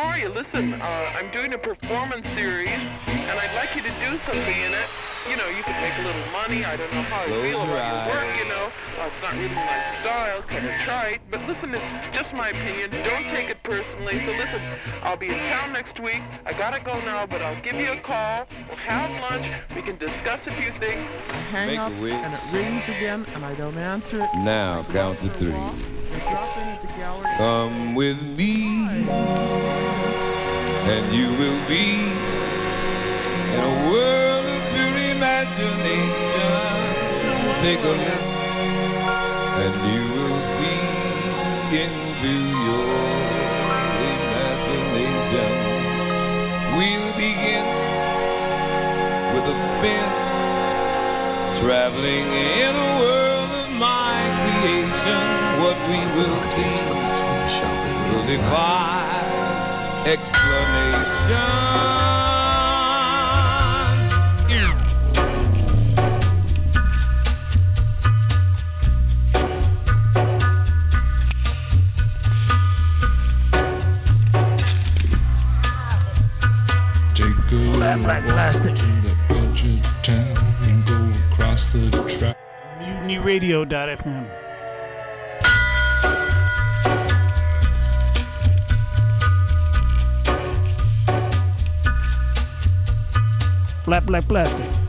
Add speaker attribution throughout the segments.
Speaker 1: how are you? Listen, uh, I'm doing a performance series, and I'd like you to do something in it. You know, you could make a little money. I don't know how
Speaker 2: Close
Speaker 1: I feel about
Speaker 2: eyes.
Speaker 1: your work, you know. Uh, it's not really my style, kind of trite. But listen, it's just my opinion. Don't take it personally. So listen, I'll be in town next week. I gotta go now, but I'll give you a call. We'll have lunch. We can discuss a few things. I hang
Speaker 2: Make a
Speaker 1: up,
Speaker 2: wish.
Speaker 1: and it rings again, and I don't answer it.
Speaker 2: Now count to three.
Speaker 1: Drop in at the gallery.
Speaker 2: Come with me, and you will be in a world of pure imagination. Take a look, and you will see into your imagination. We'll begin with a spin, traveling in a world of my creation. What we will see will defy explanation.
Speaker 3: Take a little
Speaker 4: black
Speaker 3: walk
Speaker 4: plastic.
Speaker 3: to the edge town and go across the track.
Speaker 4: MutinyRadio.fm. Black Black Plastic.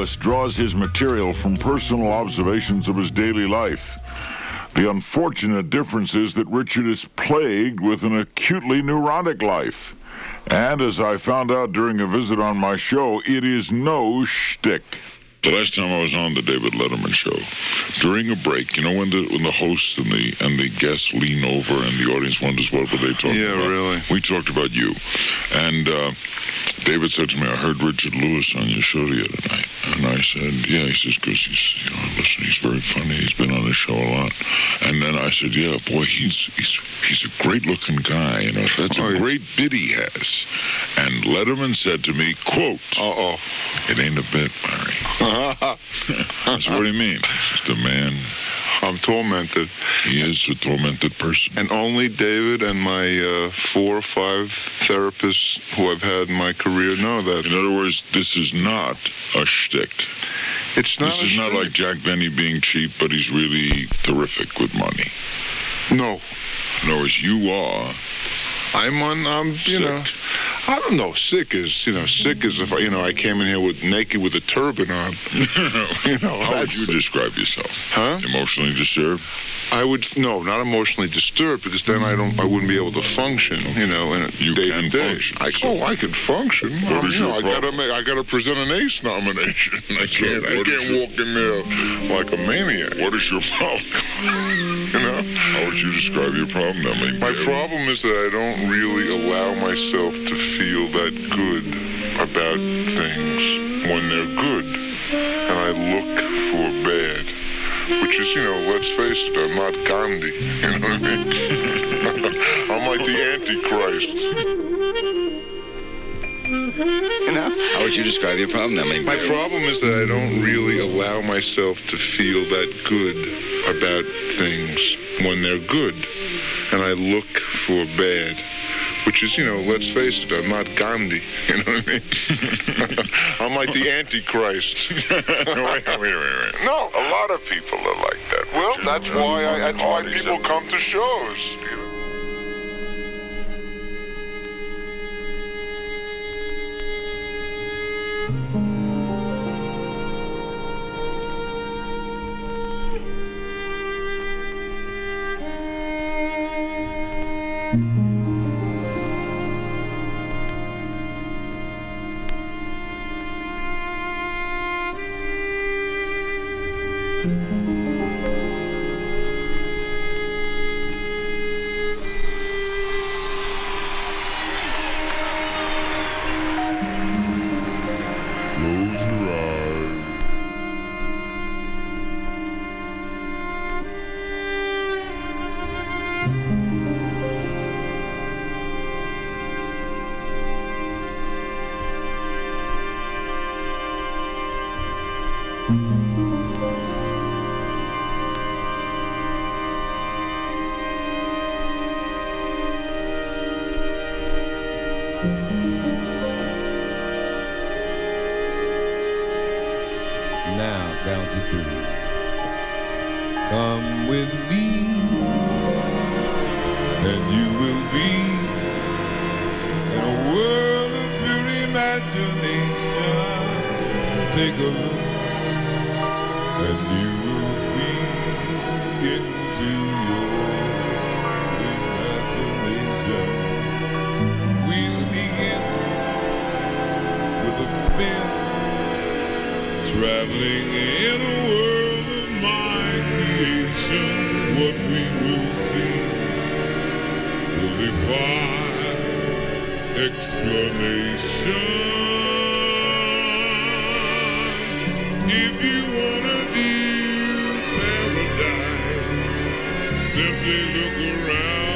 Speaker 5: Draws his material from personal observations of his daily life. The unfortunate difference is that Richard is plagued with an acutely neurotic life. And as I found out during a visit on my show, it is no shtick. The last time I was on the David Letterman show, during a break, you know when the when the host and the and the guests lean over and the audience wonders what were they talking
Speaker 6: Yeah,
Speaker 5: about?
Speaker 6: Yeah, really.
Speaker 5: We talked about you, and uh, David said to me, "I heard Richard Lewis on your show the other night," and I said, "Yeah." He says, "Because he's you know, listen, he's very funny. He's been on the show a lot." And then I said, "Yeah, boy, he's he's he's a great-looking guy. You know, that's
Speaker 6: Oh,
Speaker 5: a
Speaker 6: yeah.
Speaker 5: great bit he has." And Letterman said to me, "Quote."
Speaker 6: Uh oh,
Speaker 5: It ain't a bit, Barry. I said, what do you mean? The man.
Speaker 6: I'm tormented.
Speaker 5: He is a tormented person.
Speaker 6: And only David and my uh, four or five therapists who I've had in my career know that.
Speaker 5: In other words, this is not a shtick.
Speaker 6: It's not.
Speaker 5: This is not like Jack Benny being cheap, but he's really terrific with money.
Speaker 6: No.
Speaker 5: In other words, you are
Speaker 6: I'm on. I'm. You
Speaker 5: Sick.
Speaker 6: know. I don't know. Sick is. You know. Sick is if I, you know I came in here with naked with a turban on. You know.
Speaker 5: How would you describe yourself?
Speaker 6: Huh?
Speaker 5: Emotionally disturbed?
Speaker 6: I would no, not emotionally disturbed because then I don't, I wouldn't be able to function, you know, in a
Speaker 5: You
Speaker 6: day
Speaker 5: can
Speaker 6: to day.
Speaker 5: function,
Speaker 6: I,
Speaker 5: so-
Speaker 6: oh, I can function.
Speaker 5: What is
Speaker 6: you know,
Speaker 5: your
Speaker 6: I gotta
Speaker 5: problem?
Speaker 6: make, I gotta present an ace nomination. I can't, I can't
Speaker 5: your-
Speaker 6: walk in there like a maniac.
Speaker 5: What is your problem?
Speaker 6: You know, How would you describe your problem? I mean, my problem is that I don't really allow myself to feel that good about things when they're good, and I look for bad. Which is, you know, let's face it, I'm not Gandhi. You know what I mean? I'm like the Antichrist.
Speaker 7: You know? How would you describe your problem? I mean,
Speaker 6: My problem is that I don't really allow myself to feel that good about things when they're good. And I look for bad. Which is, you know, let's face it, I'm not Gandhi. You know what I mean? I'm like the Antichrist. wait, wait, wait, wait. No, a lot of people are like that. Well, that's why I, that's why people come to shows. you know.
Speaker 2: Explanation. If you wanna paradise, simply look around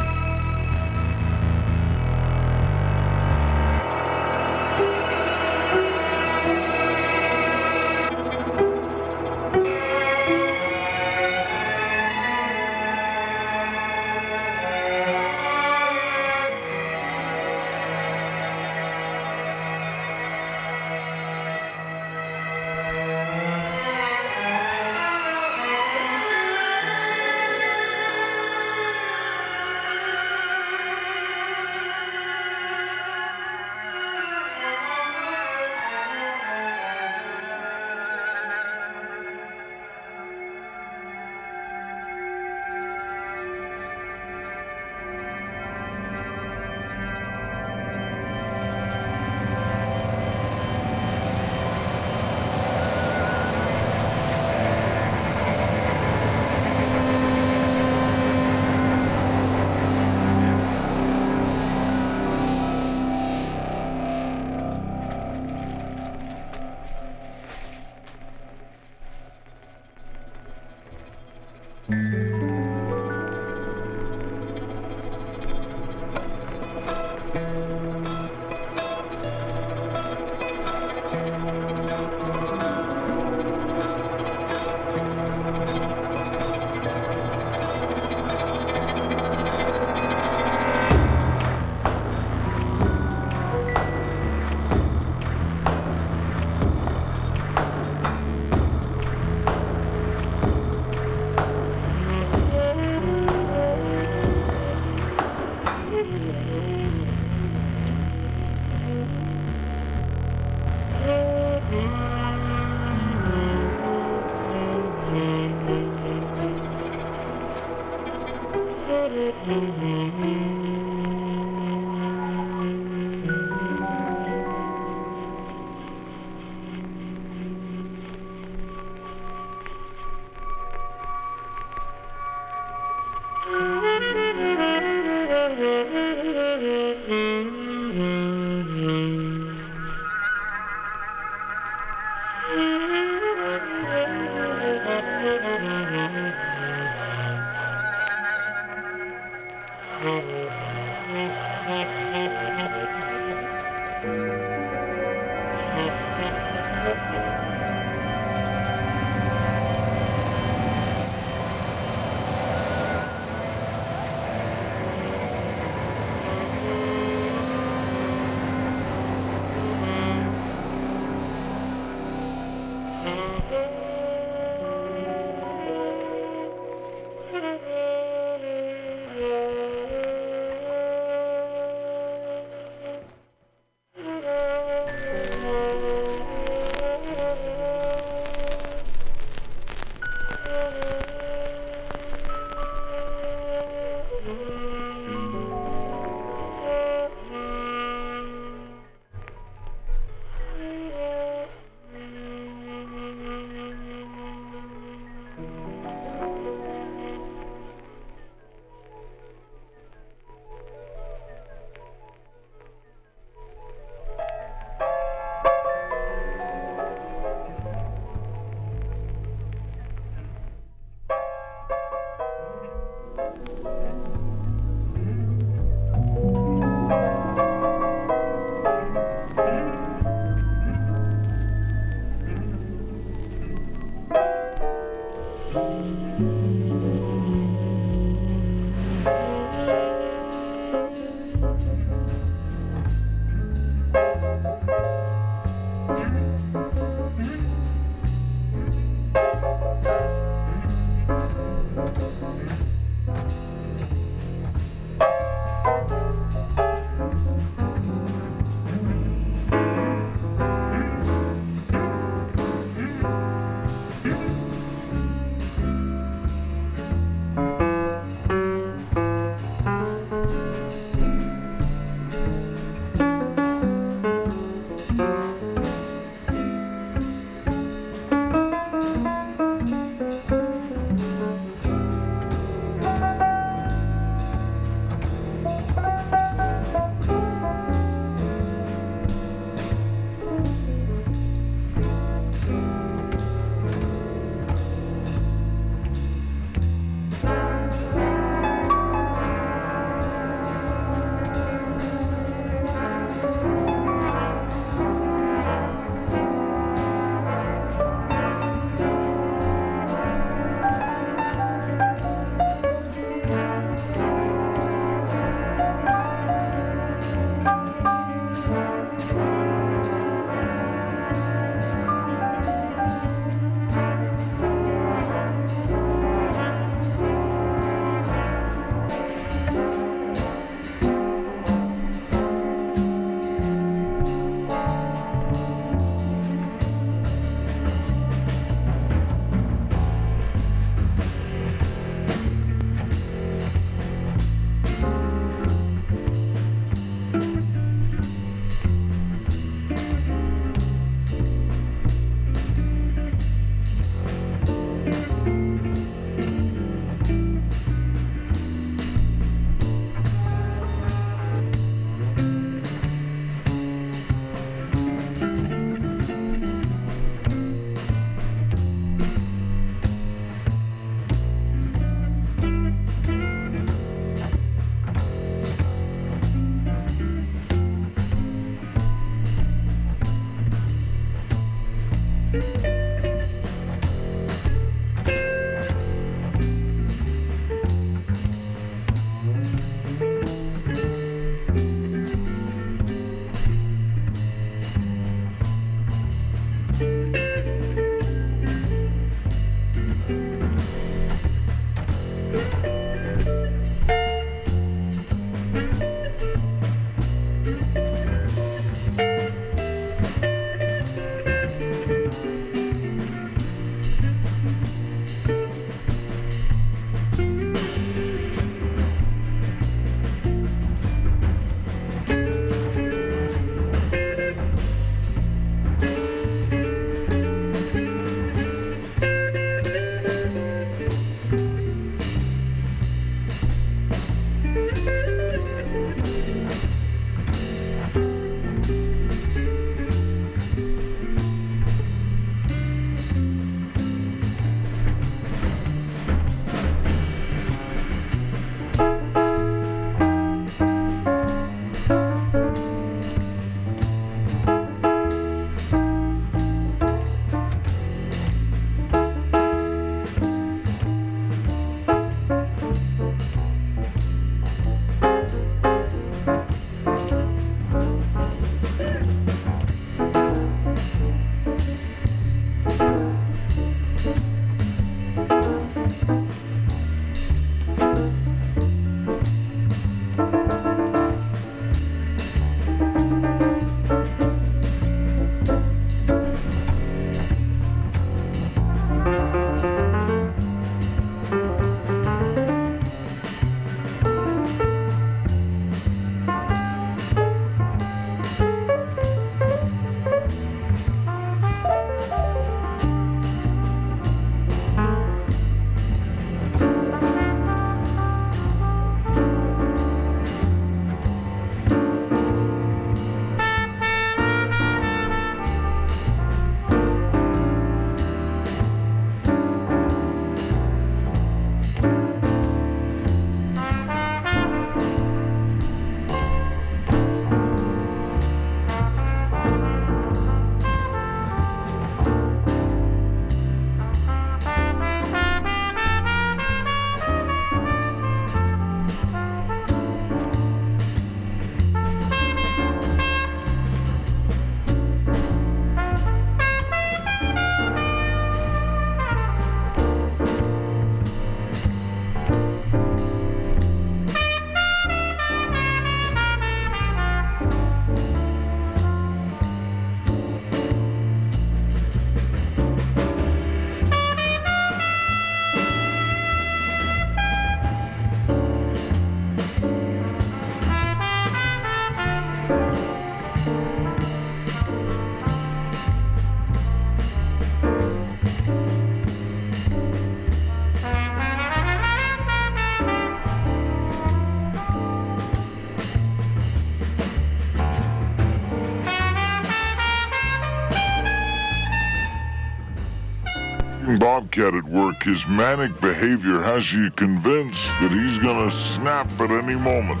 Speaker 5: Bobcat at work, his manic behavior has you convinced that he's gonna snap at any moment.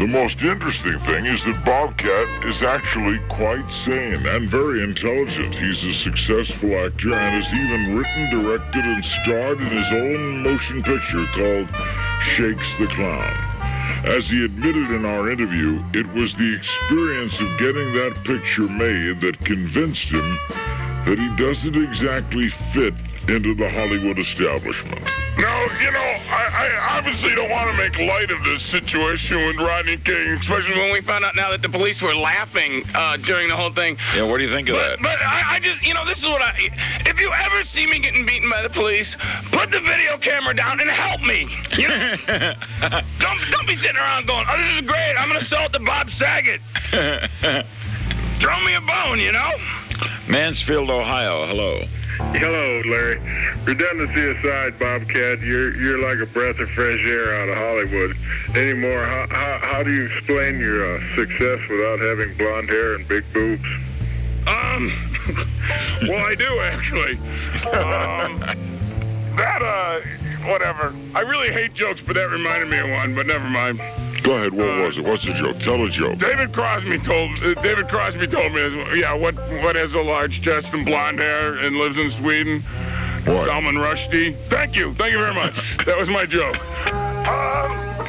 Speaker 5: The most interesting thing is that Bobcat is actually quite sane and very intelligent. He's a successful actor and has even written, directed, and starred in his own motion picture called Shakes the Clown. As he admitted in our interview, it was the experience of getting that picture made that convinced him that he doesn't exactly fit into the Hollywood establishment.
Speaker 8: Now, you know, I, I obviously don't want to make light of this situation with Rodney King, especially
Speaker 7: When we found out now that the police were laughing uh, during the whole thing.
Speaker 9: Yeah, what do you think of
Speaker 7: But,
Speaker 9: that?
Speaker 7: but I, I just, you know, this is what I. If you ever see me getting beaten by the police, put the video camera down and help me. You know? don't, don't be sitting around going, oh, this is great. I'm going to sell it to Bob Saget. Throw me a bone, you know?
Speaker 9: Mansfield, Ohio. Hello.
Speaker 8: Hello, Larry. Redundancy aside, Bobcat, you're you're like a breath of fresh air out of Hollywood. Anymore, how how, how do you explain your uh, success without having blonde hair and big boobs?
Speaker 7: Um,
Speaker 8: Well, I do actually. Um, that uh, whatever. I really hate jokes, but that reminded me of one. But never mind.
Speaker 6: Go ahead. What was it? What's the joke? Tell a joke.
Speaker 10: David Crosby told uh, David Crosby told me, yeah, what what has a large chest and blonde hair and lives in Sweden?
Speaker 6: What?
Speaker 10: Salman Rushdie. Thank you, thank you very much. that was my joke. Um,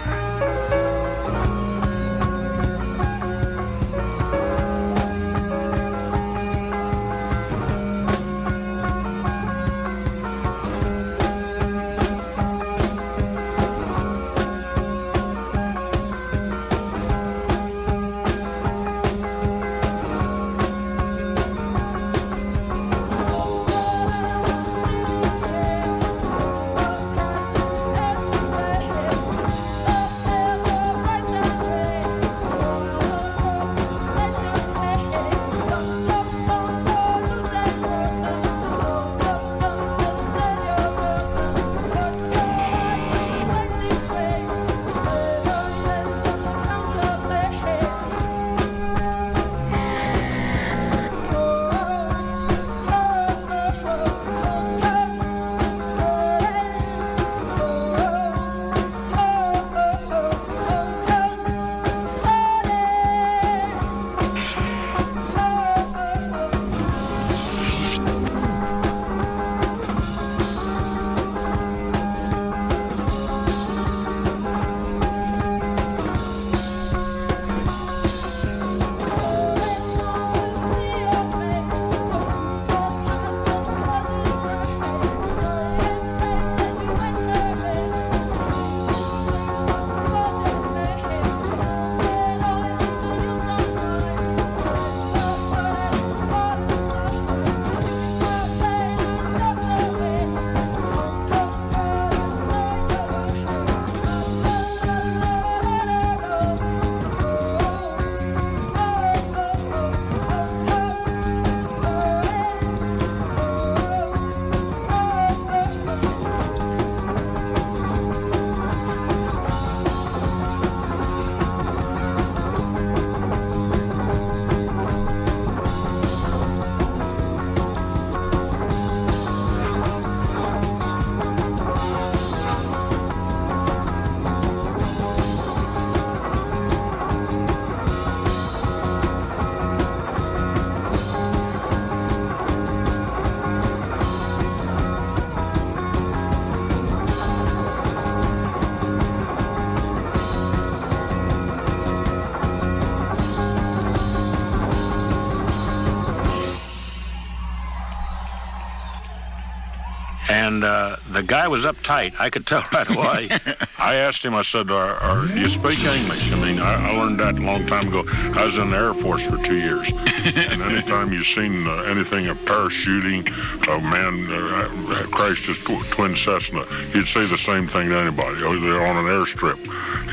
Speaker 11: And uh, the guy was uptight. I could tell right away. I asked him, I said, are, are, you speak English? I mean, I, I learned that a long time ago. I was in the Air Force for two years. and anytime you've seen uh, anything of parachuting, a man uh, crashed his tw- twin Cessna, he'd say the same thing to anybody. Oh, they're on an airstrip.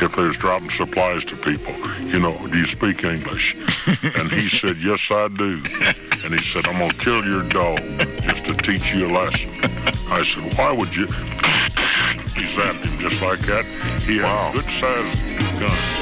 Speaker 11: If they was dropping supplies to people, you know, do you speak English? and he said, yes, I do. And he said, I'm going to kill your dog just to teach you a lesson. I said, why would you? He zapped him just like that. He had a good sized gun.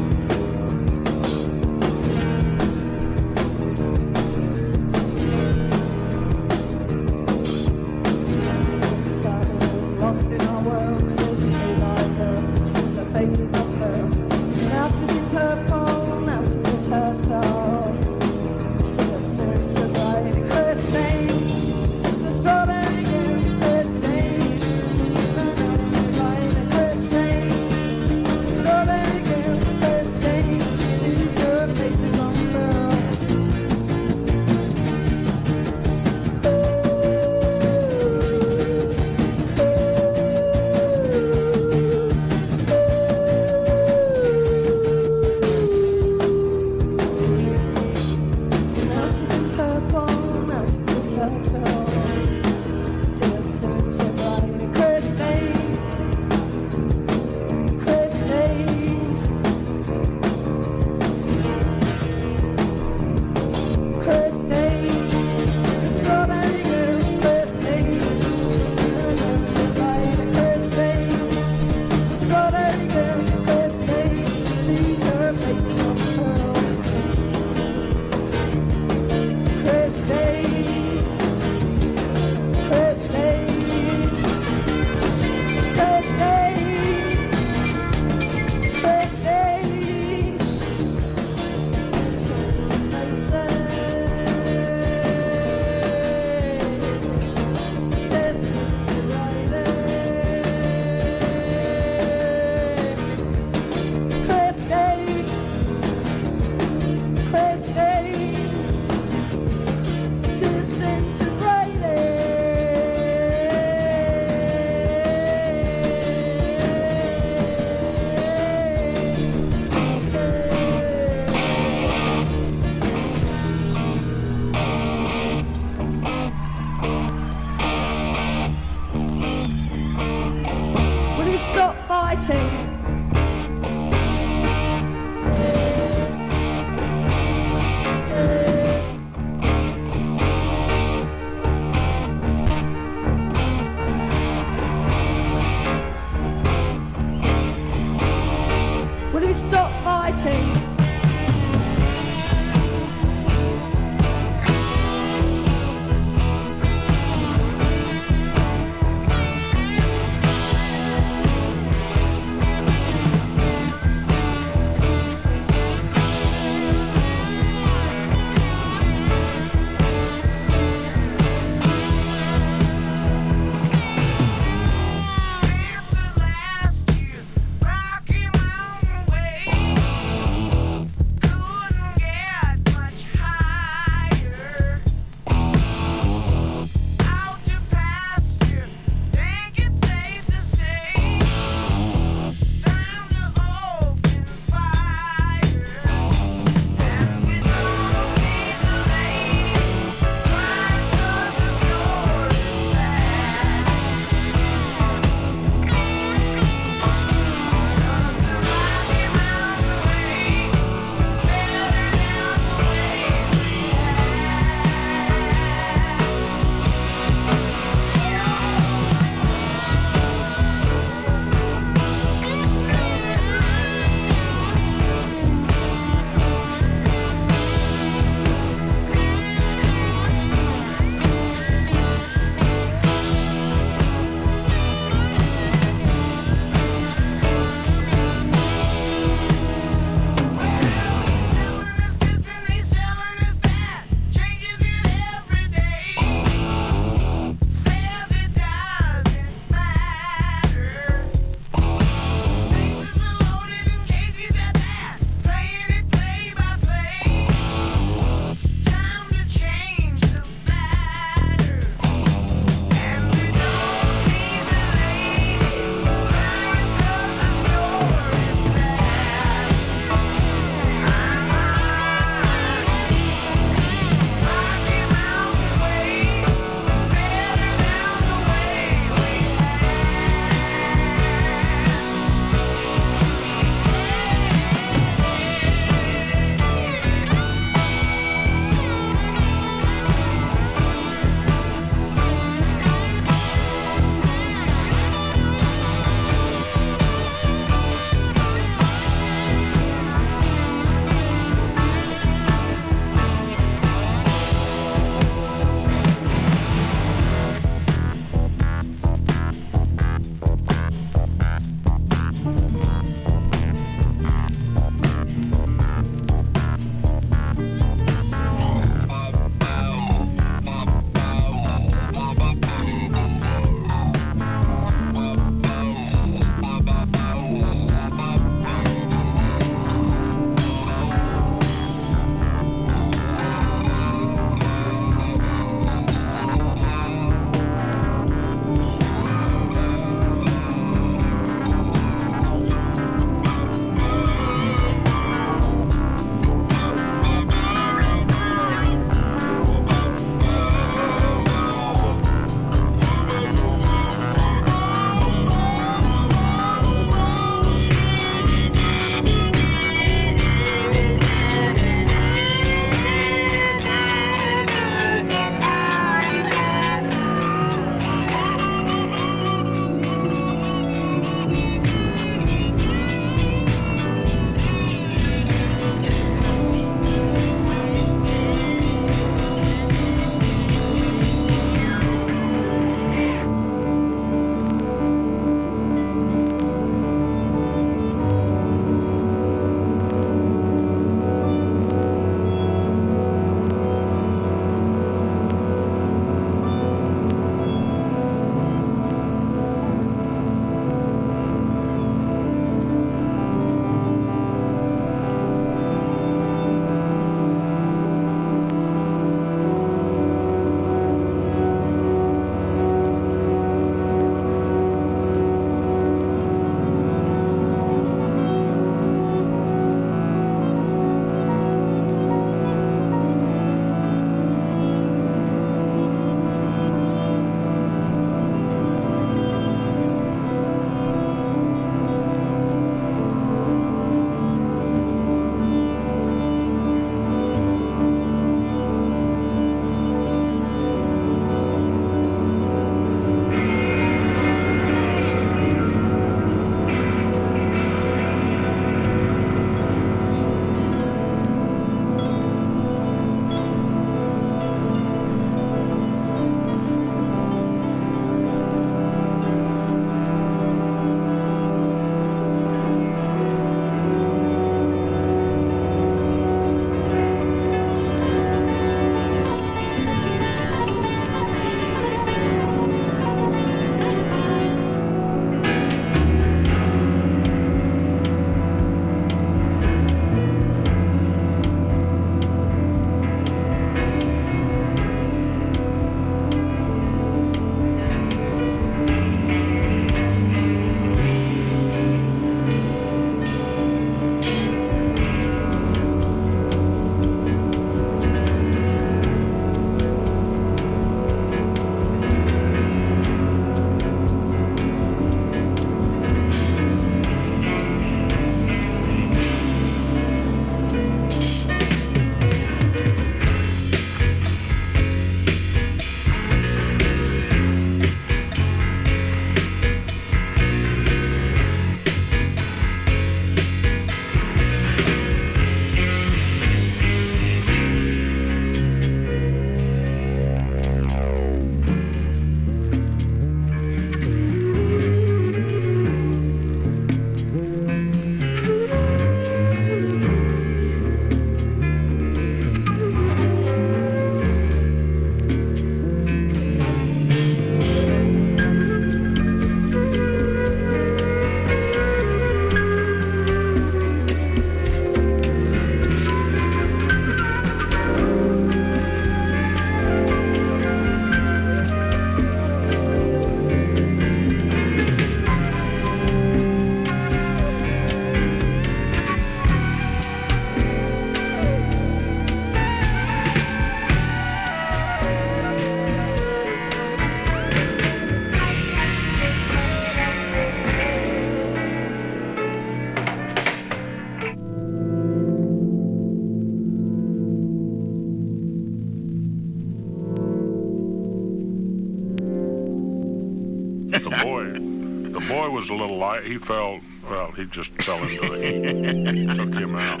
Speaker 11: He fell. Well, he just fell into the heat. Took him out.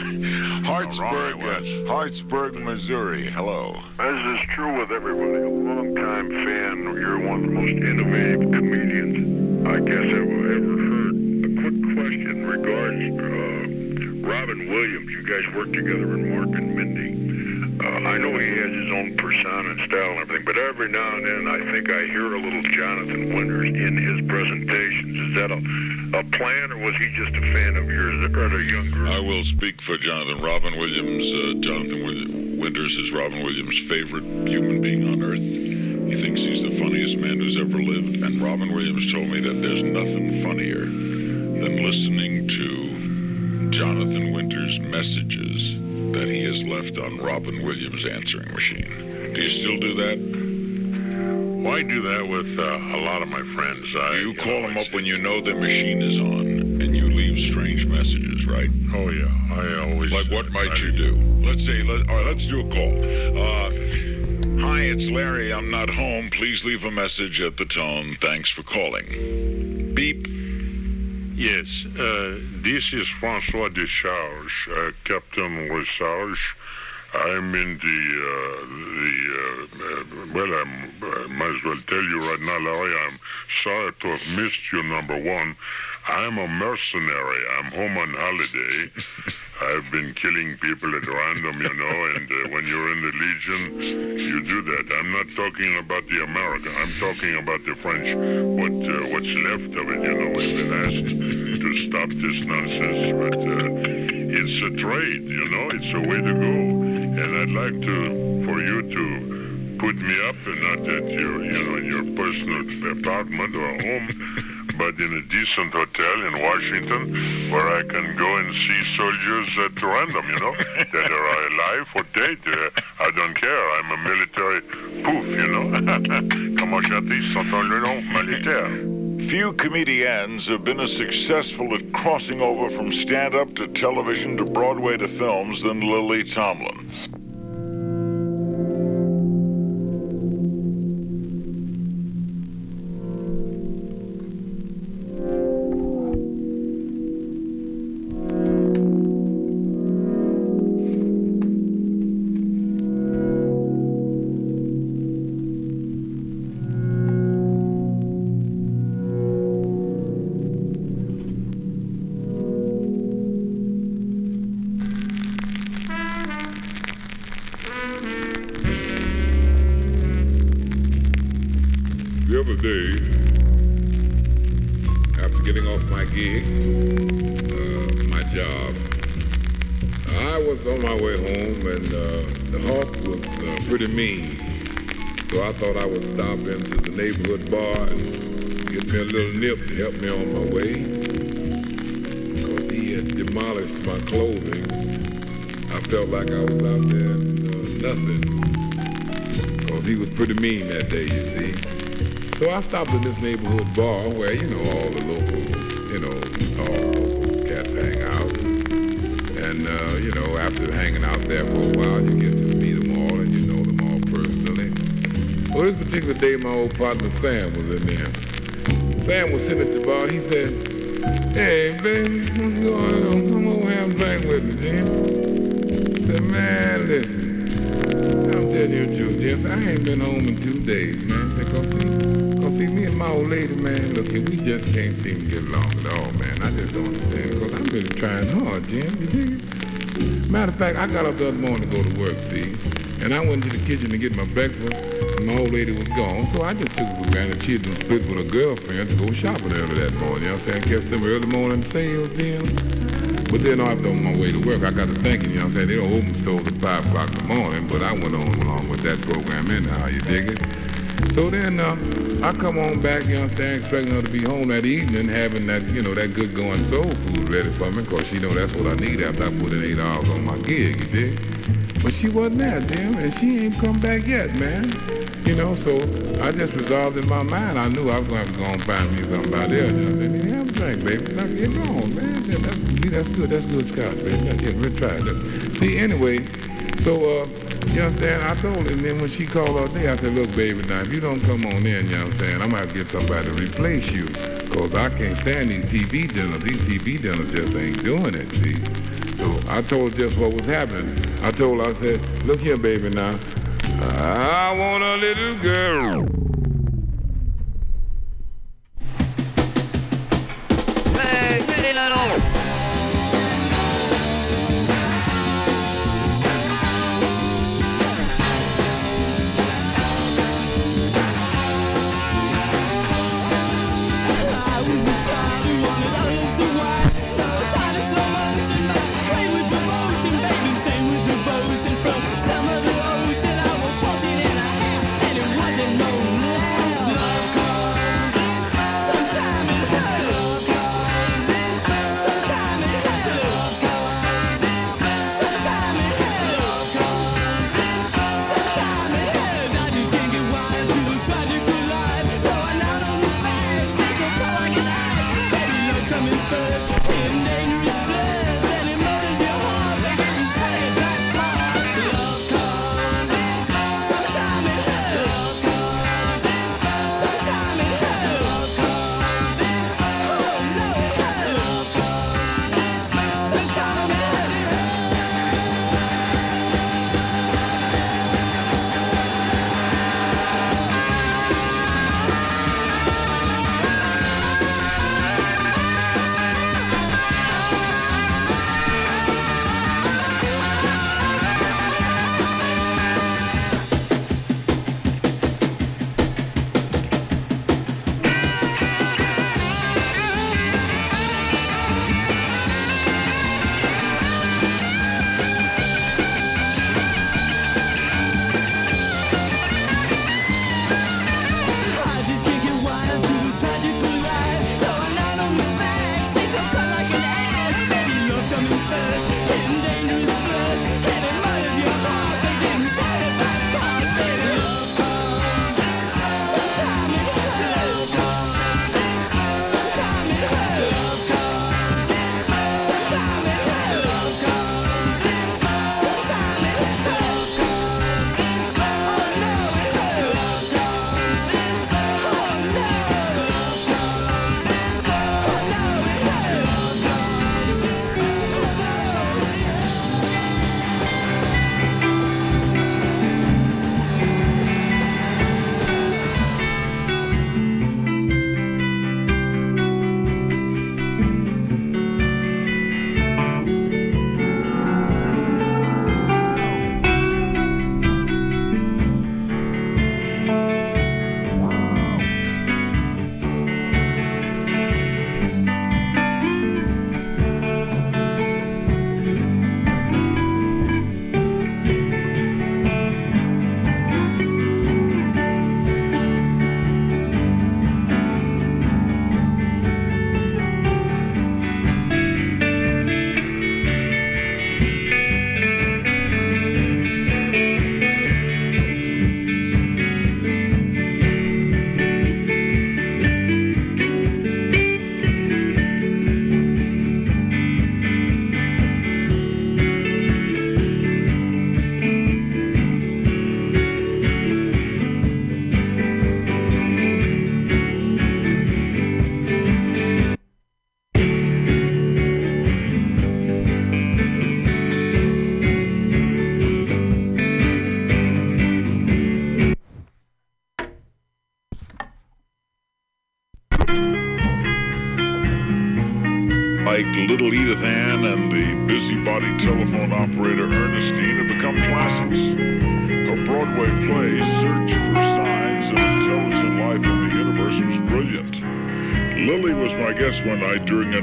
Speaker 9: Hartsburg,
Speaker 11: How wrong
Speaker 9: Hartsburg, Missouri. Hello.
Speaker 12: As is true with everybody, a longtime fan, you're one of the most innovative comedians I guess I've ever heard. A quick question regards uh, Robin Williams. You guys work together own persona and style and everything, but every now and then I think I hear a little Jonathan Winters in his presentations. Is that a, a plan, or was he just a fan of yours at a younger?
Speaker 9: I will speak for Jonathan. Robin Williams, uh, Jonathan Winters is Robin Williams' favorite human being on earth. He thinks he's the funniest man who's ever lived. And Robin Williams told me that there's nothing funnier than listening to Jonathan Winters' messages that he has left on Robin Williams' answering machine. Do you still do that?
Speaker 11: Well, I do that with uh, a lot of my friends. I,
Speaker 9: You call
Speaker 11: know,
Speaker 9: them up when you know their machine is on, and you leave strange messages, right?
Speaker 11: Oh yeah, I always.
Speaker 9: Like what might
Speaker 11: I-
Speaker 9: you do? Let's say, let, all right, let's do a call. Uh, hi, it's Larry. I'm not home. Please leave a message at the tone. Thanks for calling. Beep.
Speaker 11: Yes, uh, this is Francois Descharges, uh, Captain Resarge. I'm in the, uh, the uh, uh, well, I'm, I might as well tell you right now, Larry, I'm sorry to have missed you, number one. I'm a mercenary. I'm home on holiday. I've been killing people at random, you know, and uh, when you're in the Legion, you do that. I'm not talking about the American. I'm talking about the French. What uh, what's left of it, you know. We've been asked to stop this nonsense, but uh, it's a trade, you know. It's a way to go, and I'd like to for you to put me up, and not at your, you know, in your personal apartment or home but in a decent hotel in Washington where I can go and see soldiers at random, you know, that are alive or dead. Uh, I don't care. I'm a military poof, you know. Comment chanter sans le nom militaire.
Speaker 9: Few comedians have been as successful at crossing over from stand up to television to Broadway to films than Lily Tomlin.
Speaker 13: Stopped in this neighborhood bar where, you know, all the local, you know, all cats hang out. And, uh, you know, after hanging out there for a while, you get to meet them all and you know them all personally. Well, this particular day, my old partner Sam was in there. Sam was sitting at the bar. He said, Hey, baby, what's going on? Come over here and drink with me, Jim. I said, man, listen. I'm telling you the truth, Jim. I ain't been home in two days, man. Cause see, me and my old lady, man, look we just can't seem to get along at all, man. I just don't understand. Because I'm really trying hard, Jim. You dig it? Matter of fact, I got up the other morning to go to work, see? And I went to the kitchen to get my breakfast, and my old lady was gone. So I just took it for granted she had been split with her girlfriend to go shopping early that morning. You know what I'm saying? Kept them early morning sales, Jim. But then after on my way to work, I got to thinking, you know what I'm saying? They don't open stores at 5 o'clock in the morning, but I went on along with that program anyhow, you dig it? So then uh, I come on back, you understand, expecting her to be home that evening, having that, you know, that good going soul food ready for me, because she know that's what I need after I put in eight hours on my gig, you dig? But she wasn't there, Jim, and she ain't come back yet, man. You know, so I just resolved in my mind. I knew I was going to have to go and find me somebody else. You know, have a drink, baby. Now, get on, man. That's, see, that's good. That's good scotch, baby. Yeah, yeah, we'll try that. See, anyway,
Speaker 14: So, uh, you understand? I told her, then when she called all day, I said, look, baby, now if you don't come on in, you understand, I'm have to get somebody to replace you. Cause I can't stand these TV dinners. These TV dinners just ain't doing it, see. So I told her just what was happening. I told her, I said, look here, baby, now. I want a little girl.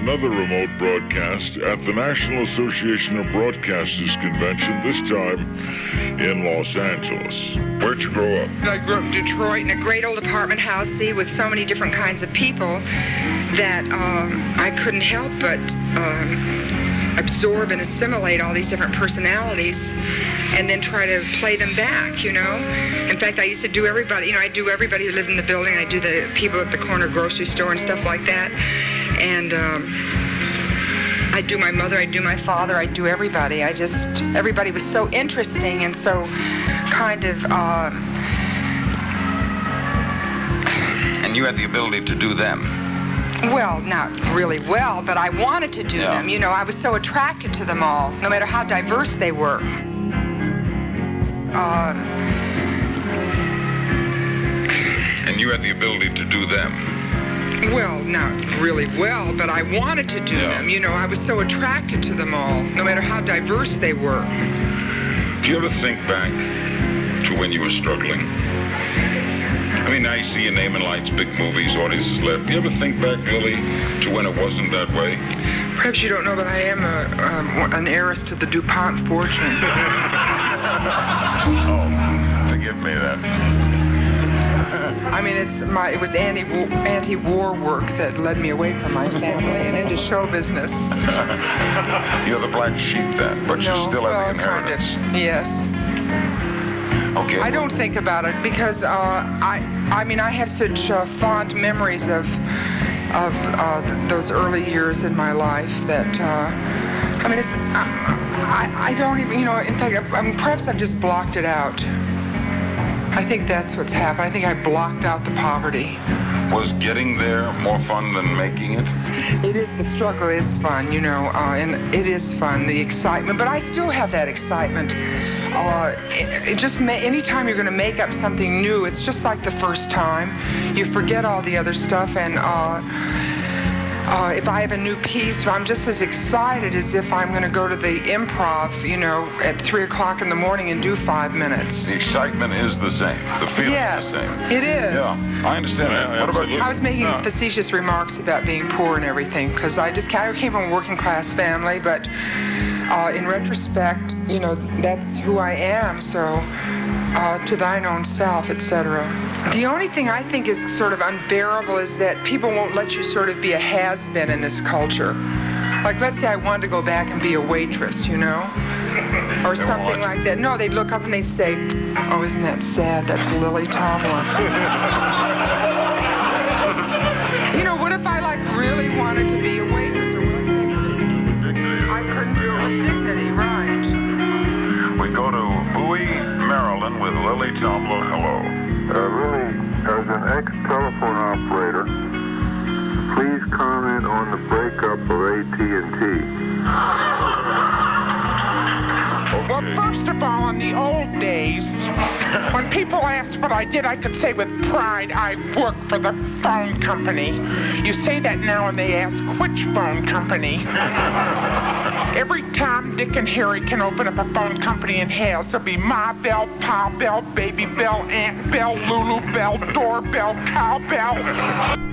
Speaker 5: Another remote broadcast at the National Association of Broadcasters convention, this time in Los Angeles. Where'd you grow up?
Speaker 15: I grew up in Detroit in a great old apartment house, see, with so many different kinds of people that um, I couldn't help but um, absorb and assimilate all these different personalities and then try to play them back, you know? In fact, I used to do everybody, you know, I do everybody who lived in the building. I do the people at the corner grocery store and stuff like that. And um, I I'd do my mother, I'd do my father, I'd do everybody. I just, everybody was so interesting and so kind of, uh,
Speaker 16: And you had the ability to do them.
Speaker 15: well, not really well, but I wanted to do
Speaker 16: Yeah.
Speaker 15: them. You know, I was so attracted to them all, no matter how diverse they were. Uh,
Speaker 16: And you had the ability to do them.
Speaker 15: Well, not really well, but I wanted to do
Speaker 16: Yeah.
Speaker 15: them. You know, I was so attracted to them all, no matter how diverse they were.
Speaker 9: Do you ever think back to when you were struggling? I mean, now you see your name in lights, big movies, audiences left. Do you ever think back, Billy, to when it wasn't that way?
Speaker 15: Perhaps you don't know, but I am a, um, an heiress to the DuPont fortune.
Speaker 9: Oh, forgive me that.
Speaker 15: I mean, it's my it was anti anti-war work that led me away from my family and into show business.
Speaker 9: You're the black sheep then, but you
Speaker 15: no,
Speaker 9: still
Speaker 15: well,
Speaker 9: have the
Speaker 15: kind of. Yes.
Speaker 9: Okay.
Speaker 15: I don't think about it because uh, I, I mean, I have such uh, fond memories of, of uh, th- those early years in my life that, uh, I mean, it's, I, I, I don't even, you know, in fact, I mean, perhaps I've just blocked it out. I think that's what's happened. I think I blocked out the poverty.
Speaker 9: Was getting there more fun than making it?
Speaker 15: It is the struggle is fun, you know, uh, and it is fun, the excitement. But I still have that excitement. Uh, it, it just ma- anytime you're going to make up something new, it's just like the first time. You forget all the other stuff, and uh, uh, if I have a new piece, I'm just as excited as if I'm going to go to the improv, you know, at three o'clock in the morning and do five minutes.
Speaker 9: The excitement is the same. The feeling
Speaker 15: Yes,
Speaker 9: is the same.
Speaker 15: it is.
Speaker 9: Yeah, I understand that. What about you?
Speaker 15: I was making facetious remarks about being poor and everything because I just I came from a working class family, but uh, in retrospect, you know, that's who I am. So, uh, to thine own self, etc. The only thing I think is sort of unbearable is that people won't let you sort of be a has-been in this culture. Like, let's say I wanted to go back and be a waitress, you know, or
Speaker 9: They
Speaker 15: something like that. No, they'd look up and they'd say, "Oh, isn't that sad? That's Lily Tomlin." You know, what if I like really wanted to be a waitress
Speaker 9: Maryland with Lily Tomlin. Hello.
Speaker 17: Uh, really, as an ex-telephone operator, please comment on the breakup of AT&T.
Speaker 18: Well, first of all, in the old days, when people asked what I did, I could say with pride, I work for the phone company. You say that now and they ask, which phone company? Every Tom, Dick, and Harry can open up a phone company in hell. There'll be Ma Bell, Pa Bell, Baby Bell, Aunt Bell, Lulu Bell, Doorbell, Cowbell.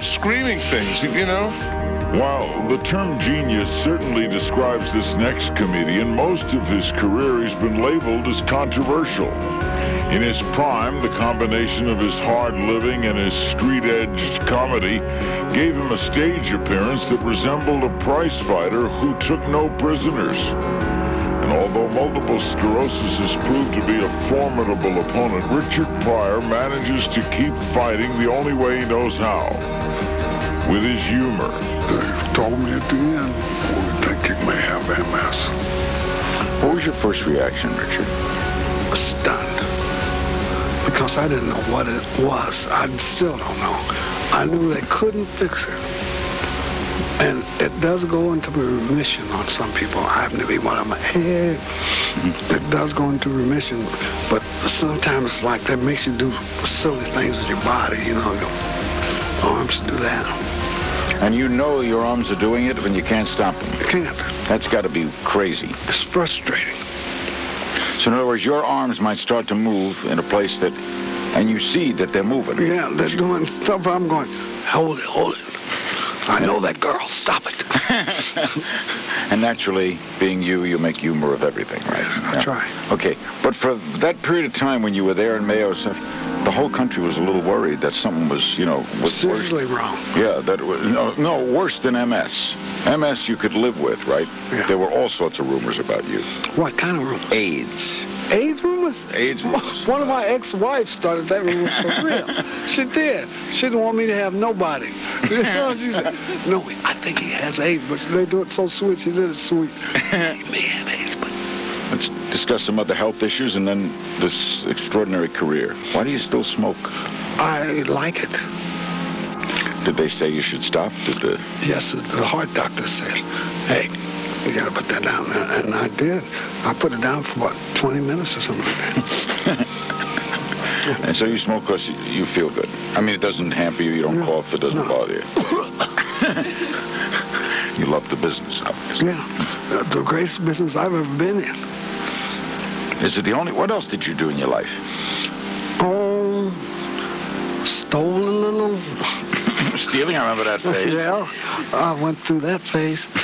Speaker 6: Starts screaming things, you know?
Speaker 5: While the term genius certainly describes this next comedian, most of his career he's been labeled as controversial. In his prime, the combination of his hard living and his street-edged comedy gave him a stage appearance that resembled a prize fighter who took no prisoners. And although multiple sclerosis has proved to be a formidable opponent, Richard Pryor manages to keep fighting the only way he knows how, with his humor.
Speaker 19: They told me at the end, we think you may have MS.
Speaker 9: What was your first reaction, Richard?
Speaker 19: Stunned. Because I didn't know what it was. I still don't know. I knew they couldn't fix it. And it does go into remission on some people. I happen to be one of them. Hey, mm-hmm. it does go into remission, but sometimes it's like that makes you do silly things with your body, you know. Your arms do that.
Speaker 9: And you know your arms are doing it when you can't stop them.
Speaker 19: I Can't.
Speaker 9: That's got to be crazy.
Speaker 19: It's frustrating.
Speaker 9: So in other words, your arms might start to move in a place that, and you see that they're moving.
Speaker 19: Yeah, they're doing stuff. I'm going, hold it, hold it. I know that girl. Stop it.
Speaker 9: And naturally, being you, you make humor of everything, right?
Speaker 19: I try.
Speaker 9: Okay, but for that period of time when you were there in Mayo, so the whole country was a little worried that something was, you know, was worse.
Speaker 19: Seriously wrong.
Speaker 9: Yeah, that was no, no worse than MS. MS you could live with, right?
Speaker 19: Yeah.
Speaker 9: There were all sorts of rumors about you.
Speaker 19: What kind of rumors?
Speaker 9: AIDS.
Speaker 19: AIDS rumors?
Speaker 9: AIDS oh, rumors.
Speaker 19: One of my ex-wives started that rumor for real. She did. She didn't want me to have nobody. You know, she said, no, I think he has AIDS, but they do it so sweet. She did it sweet. he may have AIDS,
Speaker 9: Let's discuss some other health issues and then this extraordinary career. Why do you still smoke?
Speaker 19: I like it.
Speaker 9: Did they say you should stop? Did the
Speaker 19: Yes, the heart doctor said, hey, you got to put that down. Uh, and I did. I put it down for about 20 minutes or something like that.
Speaker 9: And so you smoke because you feel good. I mean, it doesn't hamper you. You don't cough. It doesn't bother you. you love the business, obviously.
Speaker 19: Yeah, the greatest business I've ever been in.
Speaker 9: Is it the only? What else did you do in your life?
Speaker 19: Oh, stole a little.
Speaker 9: Stealing. I remember that phase.
Speaker 19: Yeah, I went through that phase.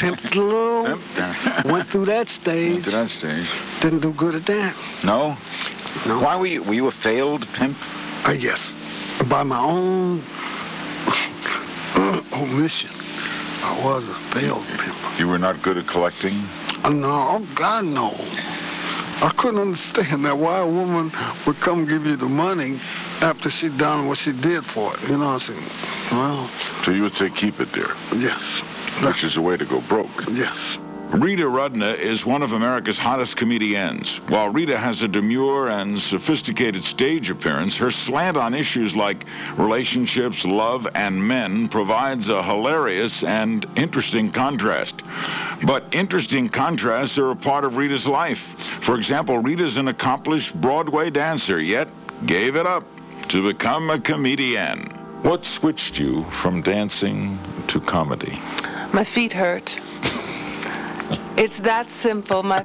Speaker 19: Pimped a little. Pimped. Uh, went through that stage.
Speaker 9: To that stage.
Speaker 19: Didn't do good at that.
Speaker 9: No. No. Why were you? Were you a failed pimp?
Speaker 19: I guess by my own uh, omission, I was a failed pimp.
Speaker 9: You were not good at collecting.
Speaker 19: Oh, no, oh God, no. I couldn't understand that why a woman would come give you the money after she done what she did for it. You know, I said, well,
Speaker 5: So you would say keep it there.
Speaker 19: yes,
Speaker 5: Which is a way to go broke.
Speaker 19: yes.
Speaker 5: Rita Rudner is one of America's hottest comedians. While Rita has a demure and sophisticated stage appearance, her slant on issues like relationships, love, and men provides a hilarious and interesting contrast. But interesting contrasts are a part of Rita's life. For example, Rita's an accomplished Broadway dancer, yet gave it up to become a comedian. What switched you from dancing to comedy?
Speaker 1: My feet hurt. It's that simple. My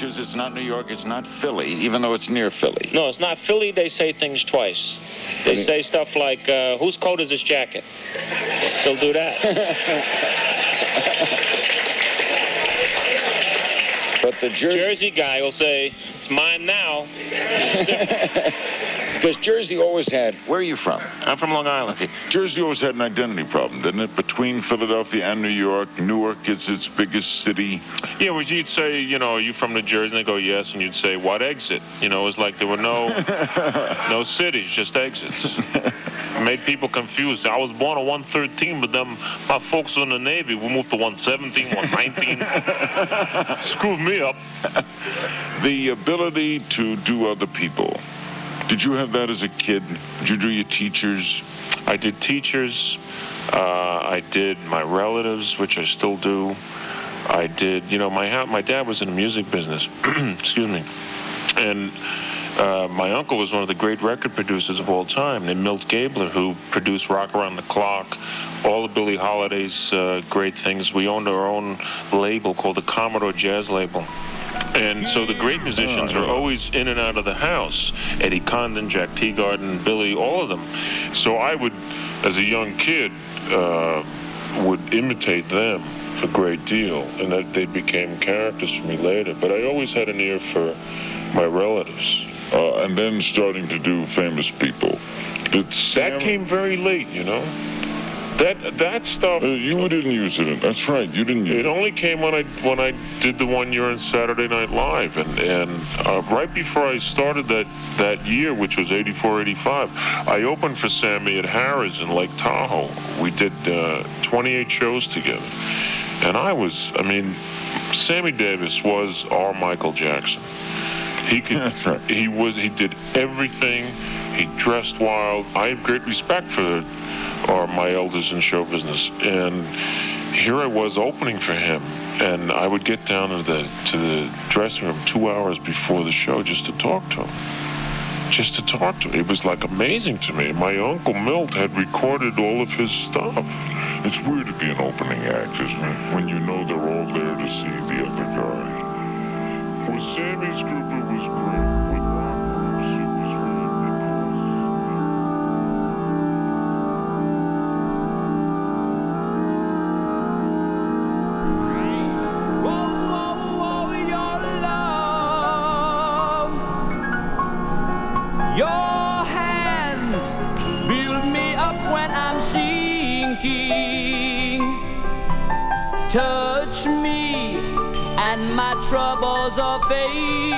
Speaker 9: Massachusetts, not New York, it's not Philly, even though it's near Philly.
Speaker 20: No, it's not Philly. They say things twice. They say stuff like, uh, whose coat is this jacket? They'll do that.
Speaker 9: but the Jersey...
Speaker 20: Jersey guy will say, it's mine now.
Speaker 9: Because Jersey always had. Where are you from?
Speaker 5: I'm from Long Island. Okay. Jersey always had an identity problem, didn't it? Between Philadelphia and New York, Newark is its biggest city.
Speaker 21: Yeah, well, you'd say, you know, are you from New Jersey? And they go, yes. And you'd say, what exit? You know, it was like there were no no cities, just exits. It made people confused. I was born on 113, but then my folks were in the Navy. We moved to 117, 119. Screwed me up.
Speaker 5: The ability to do other people. Did you have that as a kid? Did you do your teachers?
Speaker 21: I did teachers. Uh, I did my relatives, which I still do. I did, you know, my my dad was in the music business. Excuse me, and uh, my uncle was one of the great record producers of all time, named Milt Gabler, who produced Rock Around the Clock, all of Billie Holiday's uh, great things. We owned our own label called the Commodore Jazz Label. And so the great musicians are always in and out of the house. Eddie Condon, Jack Teagarden, Billy, all of them. So I would, as a young kid, uh, would imitate them a great deal, and that they became characters for me later. But I always had an ear for my relatives.
Speaker 5: Uh, and then starting to do famous people. Did
Speaker 21: That came very late, you know. That that stuff.
Speaker 5: Uh, you didn't use it. That's right. You didn't use
Speaker 21: It it only came when I when I did the one year on Saturday Night Live, and and uh, right before I started that that year, which was 84, 85, I opened for Sammy at Harrah's in Lake Tahoe. We did uh, 28 shows together, and I was, I mean, Sammy Davis was our Michael Jackson. He could, he was, he did everything. He dressed wild. I have great respect for are my elders in show business. And here I was opening for him, and I would get down to the to the dressing room two hours before the show just to talk to him, just to talk to him. It was like amazing to me. My uncle Milt had recorded all of his stuff.
Speaker 5: It's weird to be an opening act, isn't it? When you know they're all there to see the other guy. With Sammy's group, it was great.
Speaker 14: Troubles are fade.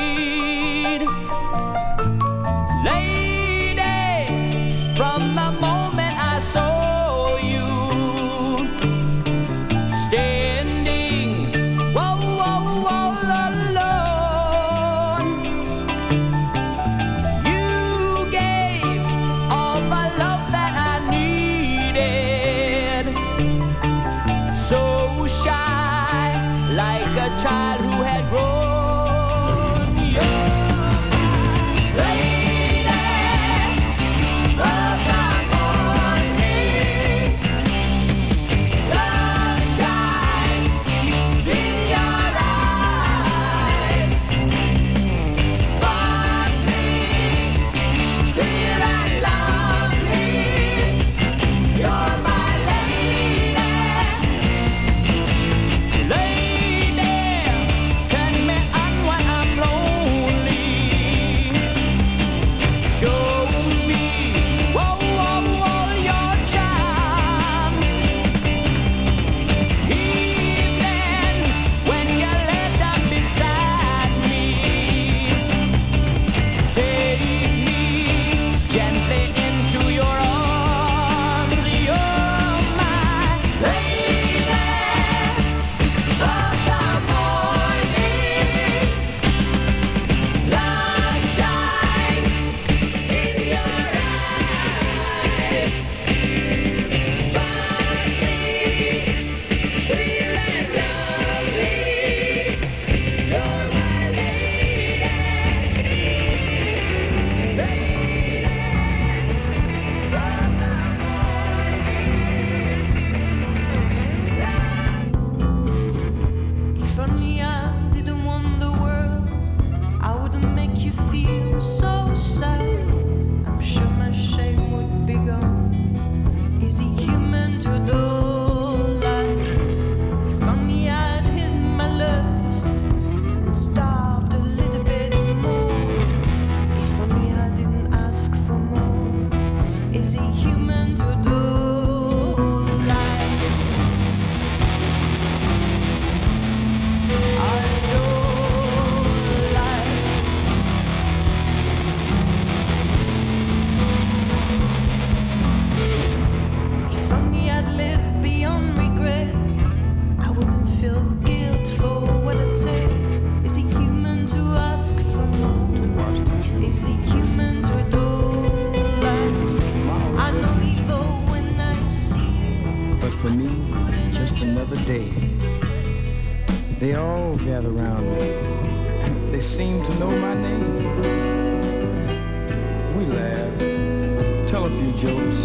Speaker 22: jokes,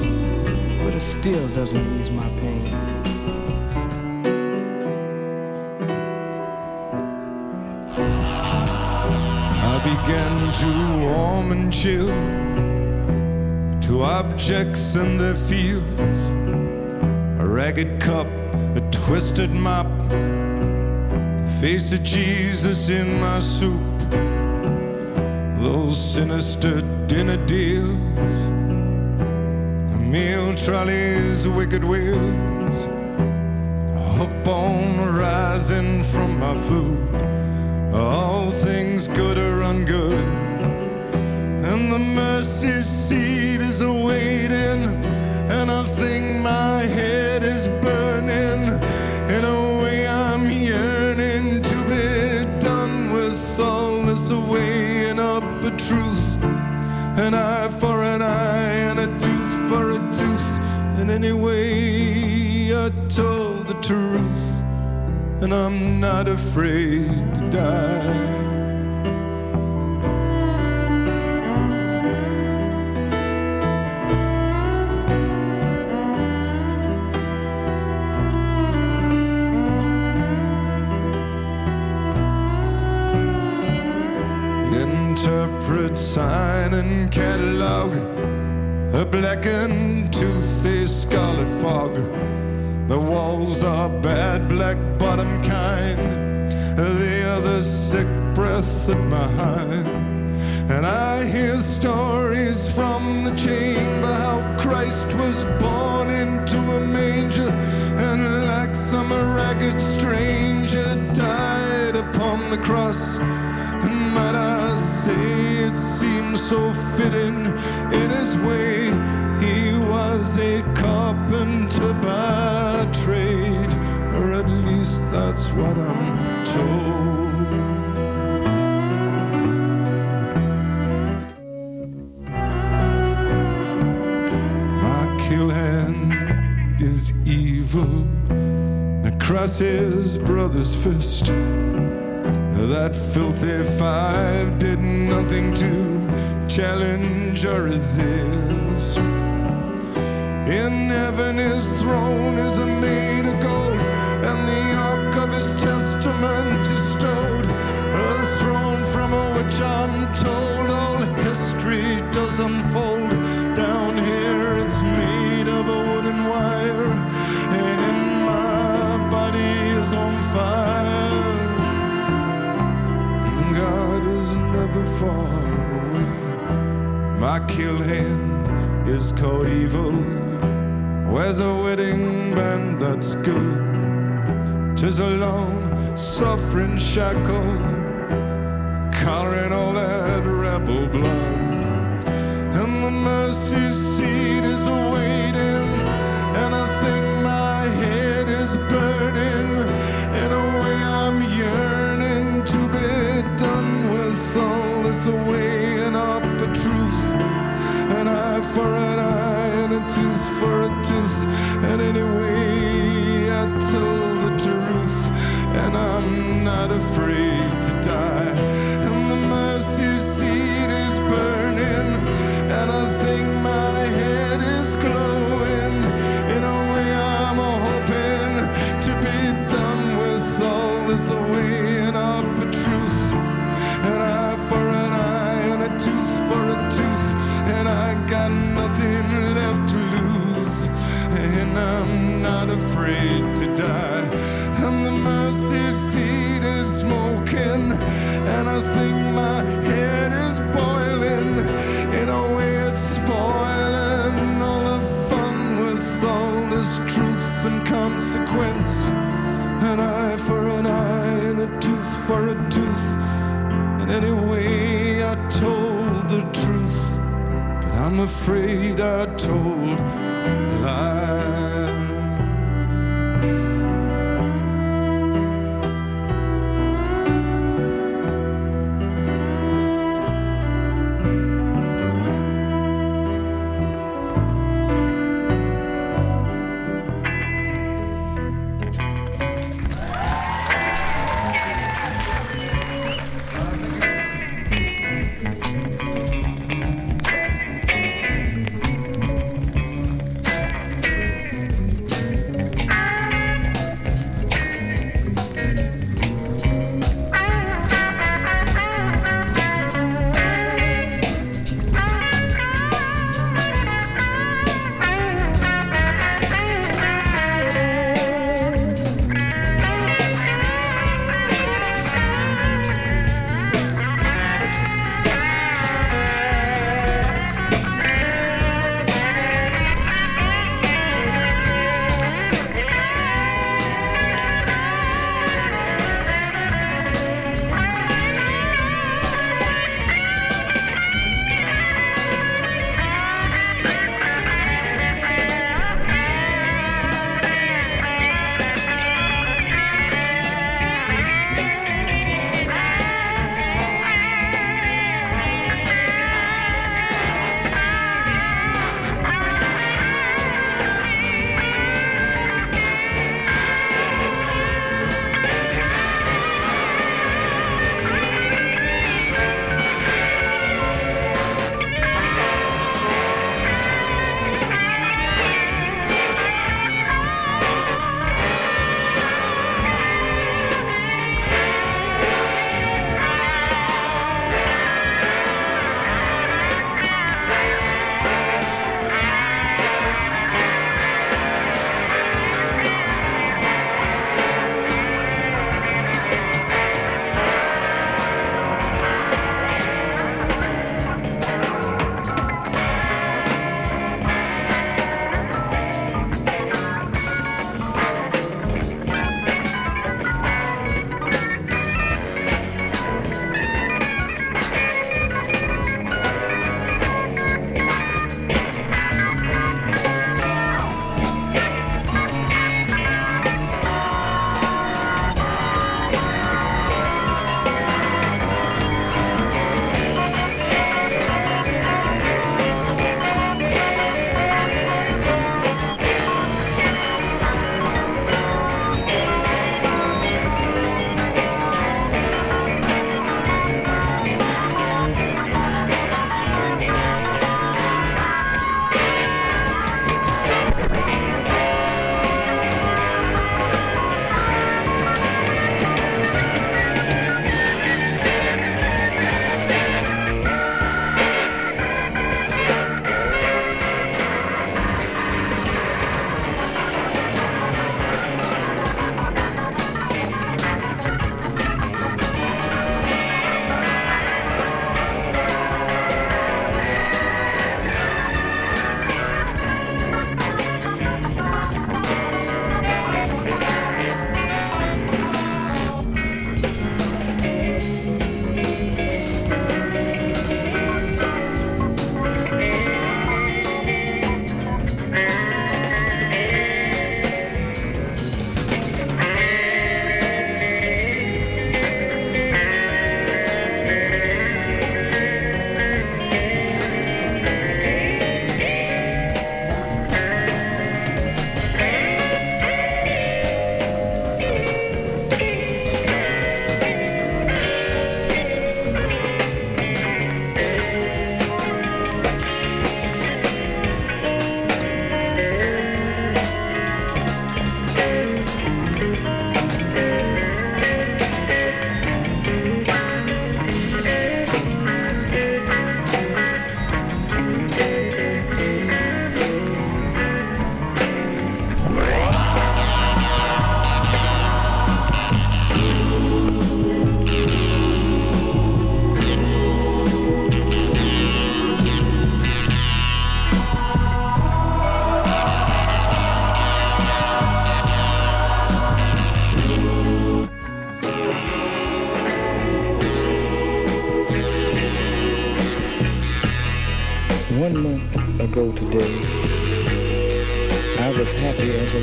Speaker 22: but it still doesn't ease my pain.
Speaker 4: I began to warm and chill to objects in the fields, a ragged cup, a twisted mop, the face of Jesus in my soup, those sinister dinner deals. Meal trolleys, wicked wheels, a hook bone rising from my food. All things good or ungood, and the mercy seat is awaiting, and I think my head. and I'm not afraid to die. breakfast. That filthy five did nothing to challenge or resist. shackles. the free. Afraid I told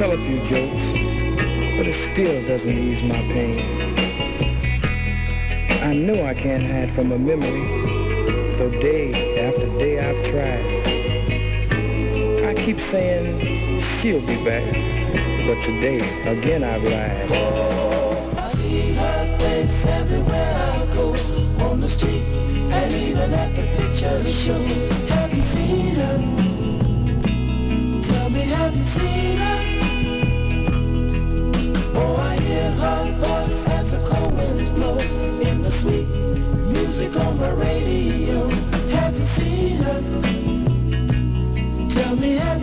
Speaker 22: tell a few jokes, but it still doesn't ease my pain. I know I can't hide from a memory, though day after day I've tried. I keep saying she'll be back, but today again I've lied.
Speaker 23: Oh, I see her face everywhere I go, on the street and even at the picture show. me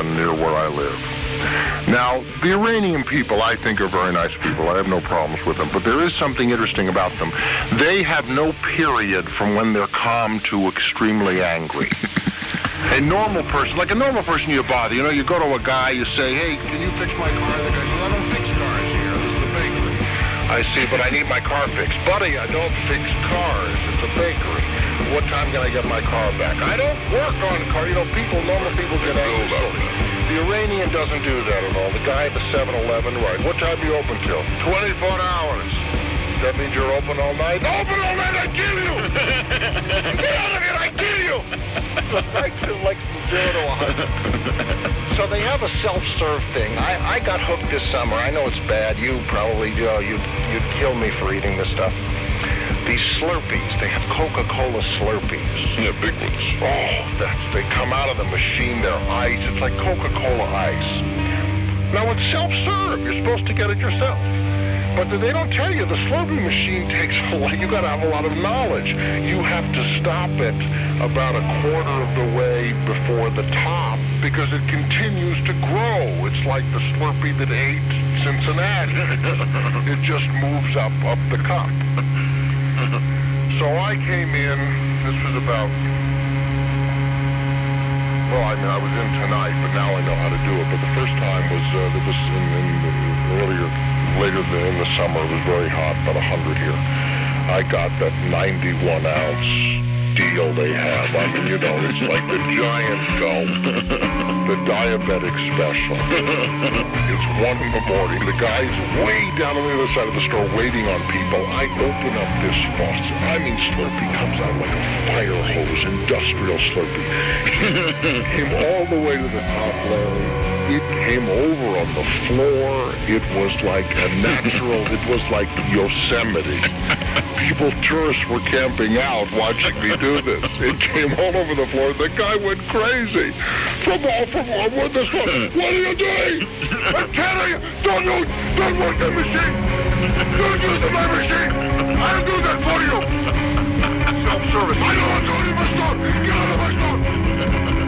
Speaker 12: 7-Eleven near where I live. Now, the Iranian people, I think, are very nice people. I have no problems with them. But there is something interesting about them. They have no period from when they're calm to extremely angry. A normal person, like a normal person you bother, you know, you go to a guy, you say, hey, can you fix my car? The guy says, I don't fix cars here. This is a bakery. I see, but I need my car fixed. Buddy, I don't fix cars. It's a bakery. What time can I get my car back? I don't work on car. You know, people, normal people get angry. The Iranian doesn't do that at all. The guy at the 7-Eleven, right. What time do you open till? 24 hours. That means you're open all night? Open all night, I kill you! Get out of here, I kill you! To like from zero to 100. So they have a self-serve thing. I, I got hooked this summer. I know it's bad. You probably, you know, you'd, you'd kill me for eating this stuff. These Slurpees, they have Coca-Cola Slurpees.
Speaker 6: Yeah, big ones.
Speaker 12: Oh, that's, they come out of the machine, they're ice. It's like Coca-Cola ice. Now it's self-serve. You're supposed to get it yourself. But they don't tell you the Slurpee machine takes a lot. You got to have a lot of knowledge. You have to stop it about a quarter of the way before the top because it continues to grow. It's like the Slurpee that ate Cincinnati. it just moves up up the cup. so I came in. This was about. Well, I mean, I was in tonight, but now I know how to do it. But the first time was uh, it was in, in earlier, later in the summer. It was very hot, about 100 here. I got that 91 ounce deal they have. I mean, you know, it's like the giant gulp, the diabetic special. it's one in the morning. The guy's way down on the other side of the store waiting on people. I open up this faucet. I mean, Slurpee comes out like a fire hose, industrial Slurpee. came all the way to the top, Larry. It came over on the floor. It was like a natural, it was like Yosemite. People, tourists were camping out watching me do this. It came all over the floor. The guy went crazy. From all, from all, what this one? What are you doing? I'm telling you, don't use, don't work the machine. Don't use my machine. I'll do that for you. Self-service. I don't want to go to my store. Get out of my store.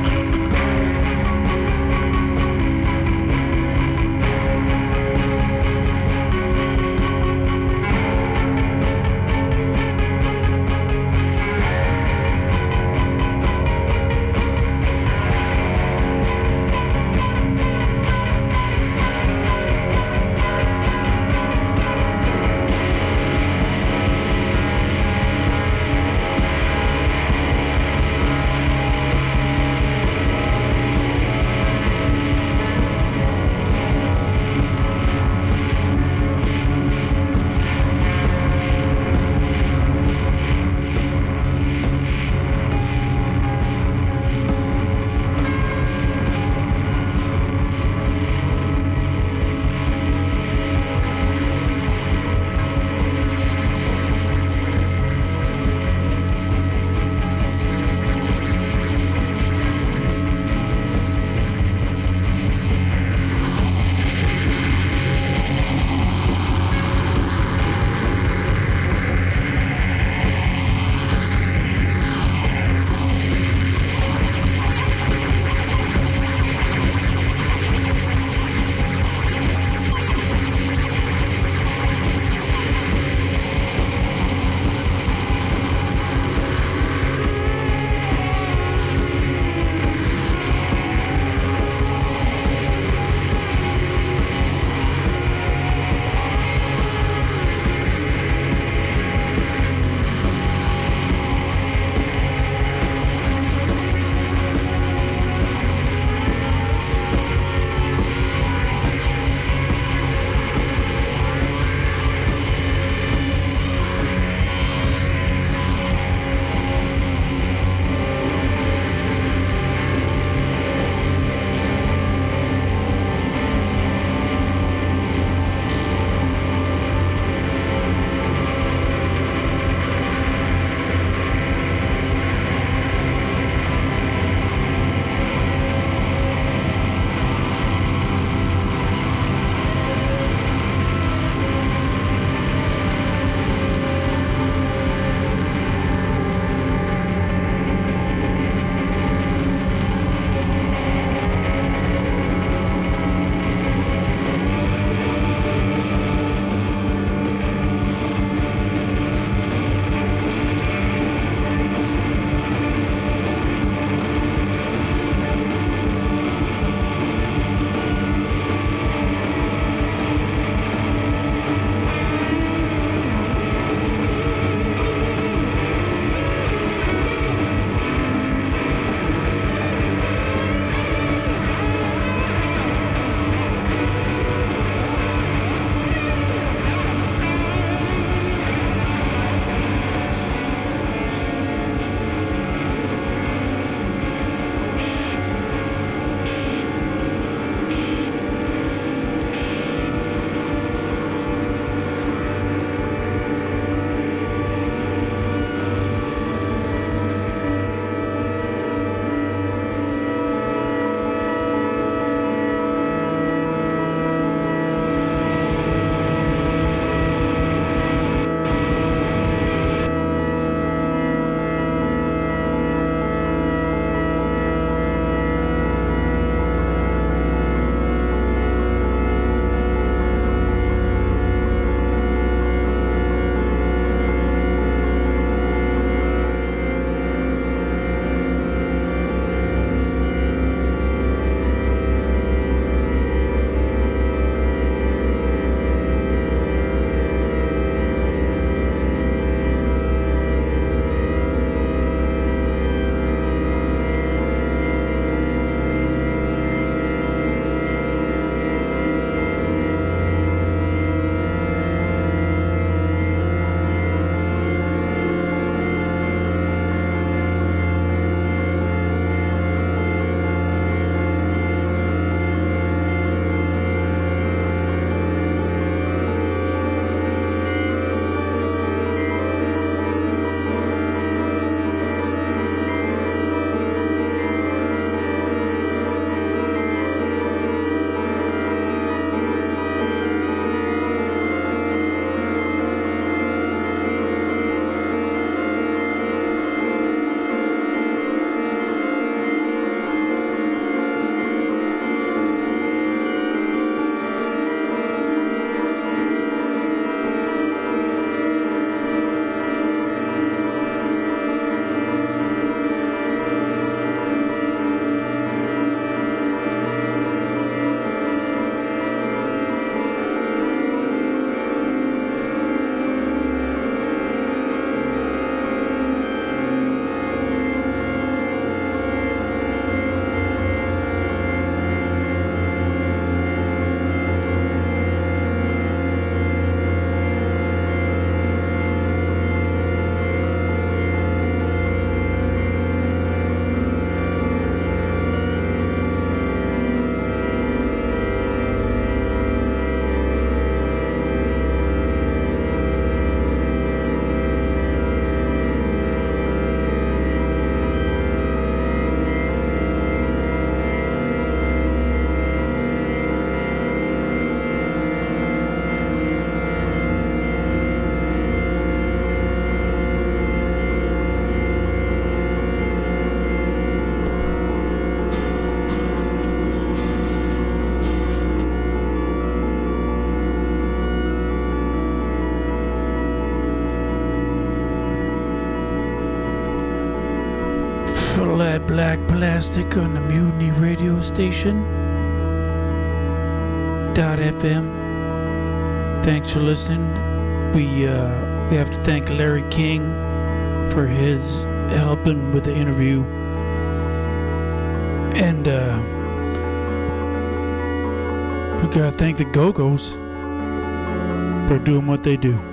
Speaker 23: Black Plastic on the Mutiny Radio Station. Dot FM. Thanks for listening. We uh, we have to thank Larry King for his helping with the interview. And uh, we gotta thank the Go Go's for doing what they do.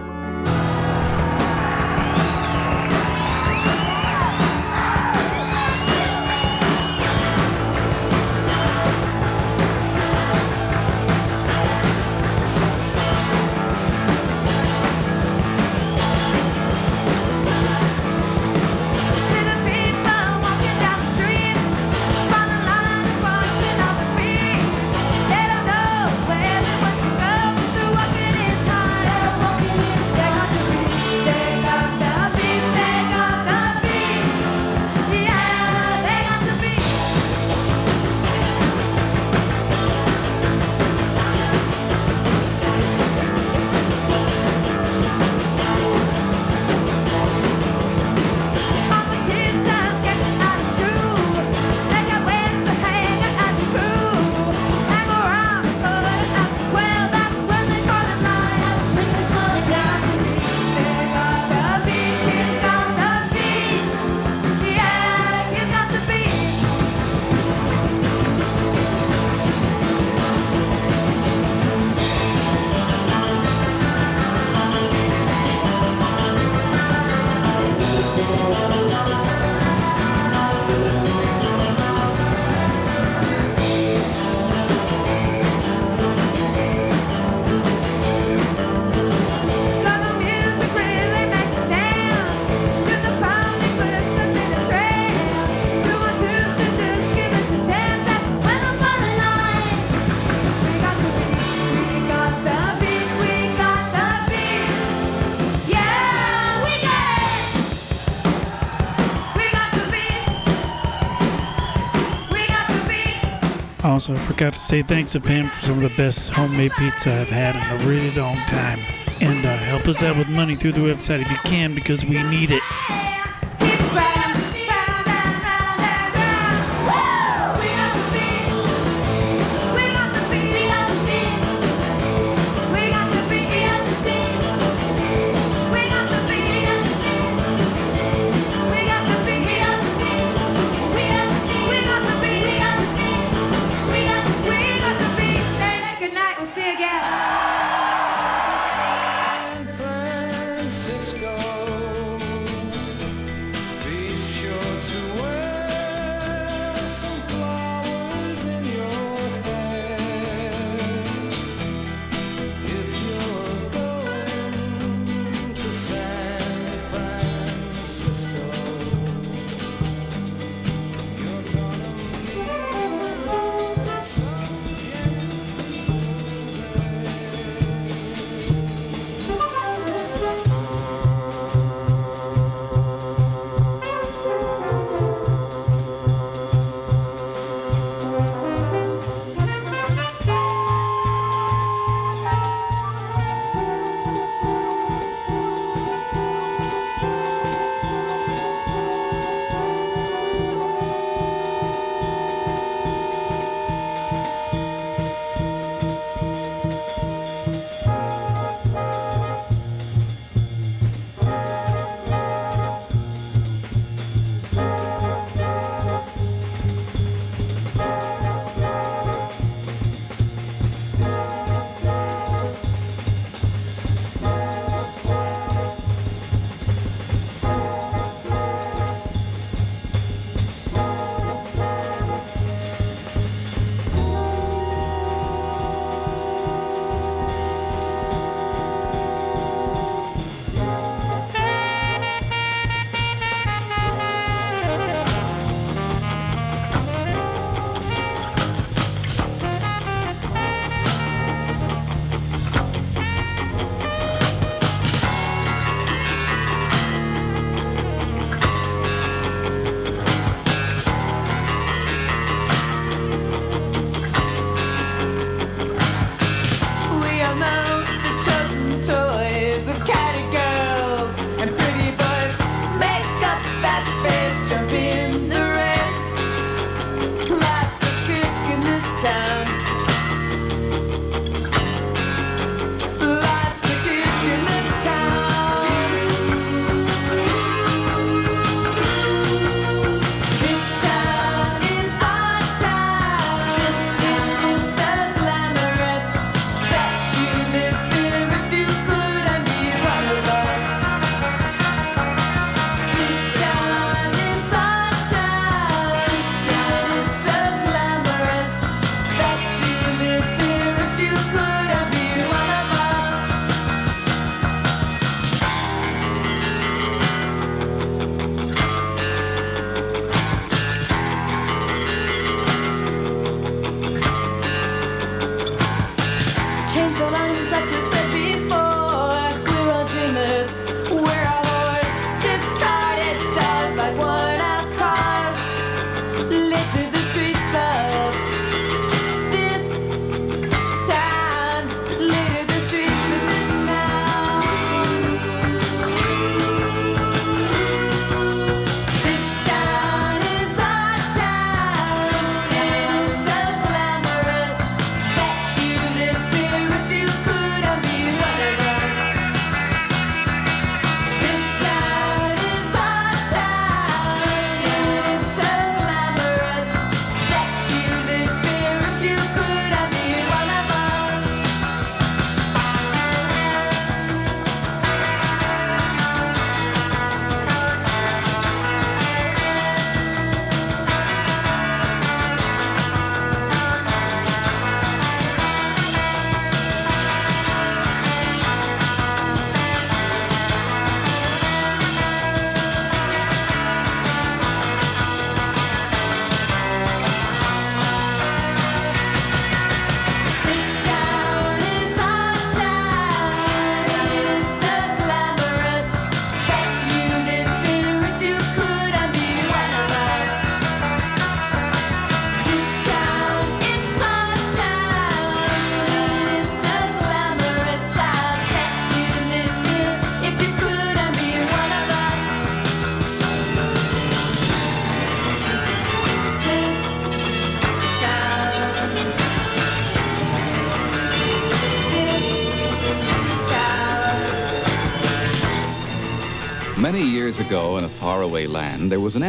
Speaker 23: Also, I forgot to say thanks to Pam for some of the best homemade pizza I've had in a really long time. And uh, help us out with money through the website if you can because we need it.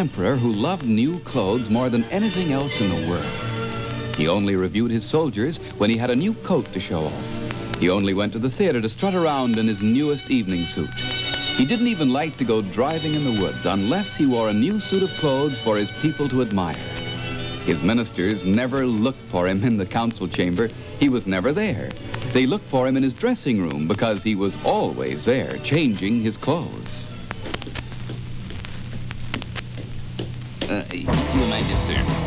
Speaker 24: Emperor who loved new clothes more than anything else in the world. He only reviewed his soldiers when he had a new coat to show off. He only went to the theater to strut around in his newest evening suit. He didn't even like to go driving in the woods unless he wore a new suit of clothes for his people to admire. His ministers never looked for him in the council chamber. He was never there. They looked for him in his dressing room because he was always there, changing his clothes. Your Majesty.
Speaker 14: I'm